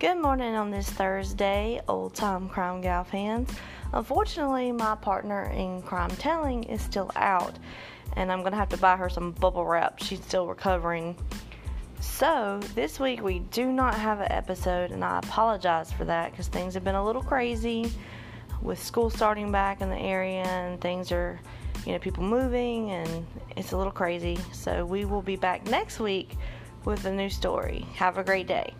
Good morning on this Thursday, old time crime gal fans. Unfortunately, my partner in crime telling is still out, and I'm gonna have to buy her some bubble wrap. She's still recovering. So, this week we do not have an episode, and I apologize for that because things have been a little crazy with school starting back in the area, and things are, you know, people moving, and it's a little crazy. So, we will be back next week with a new story. Have a great day.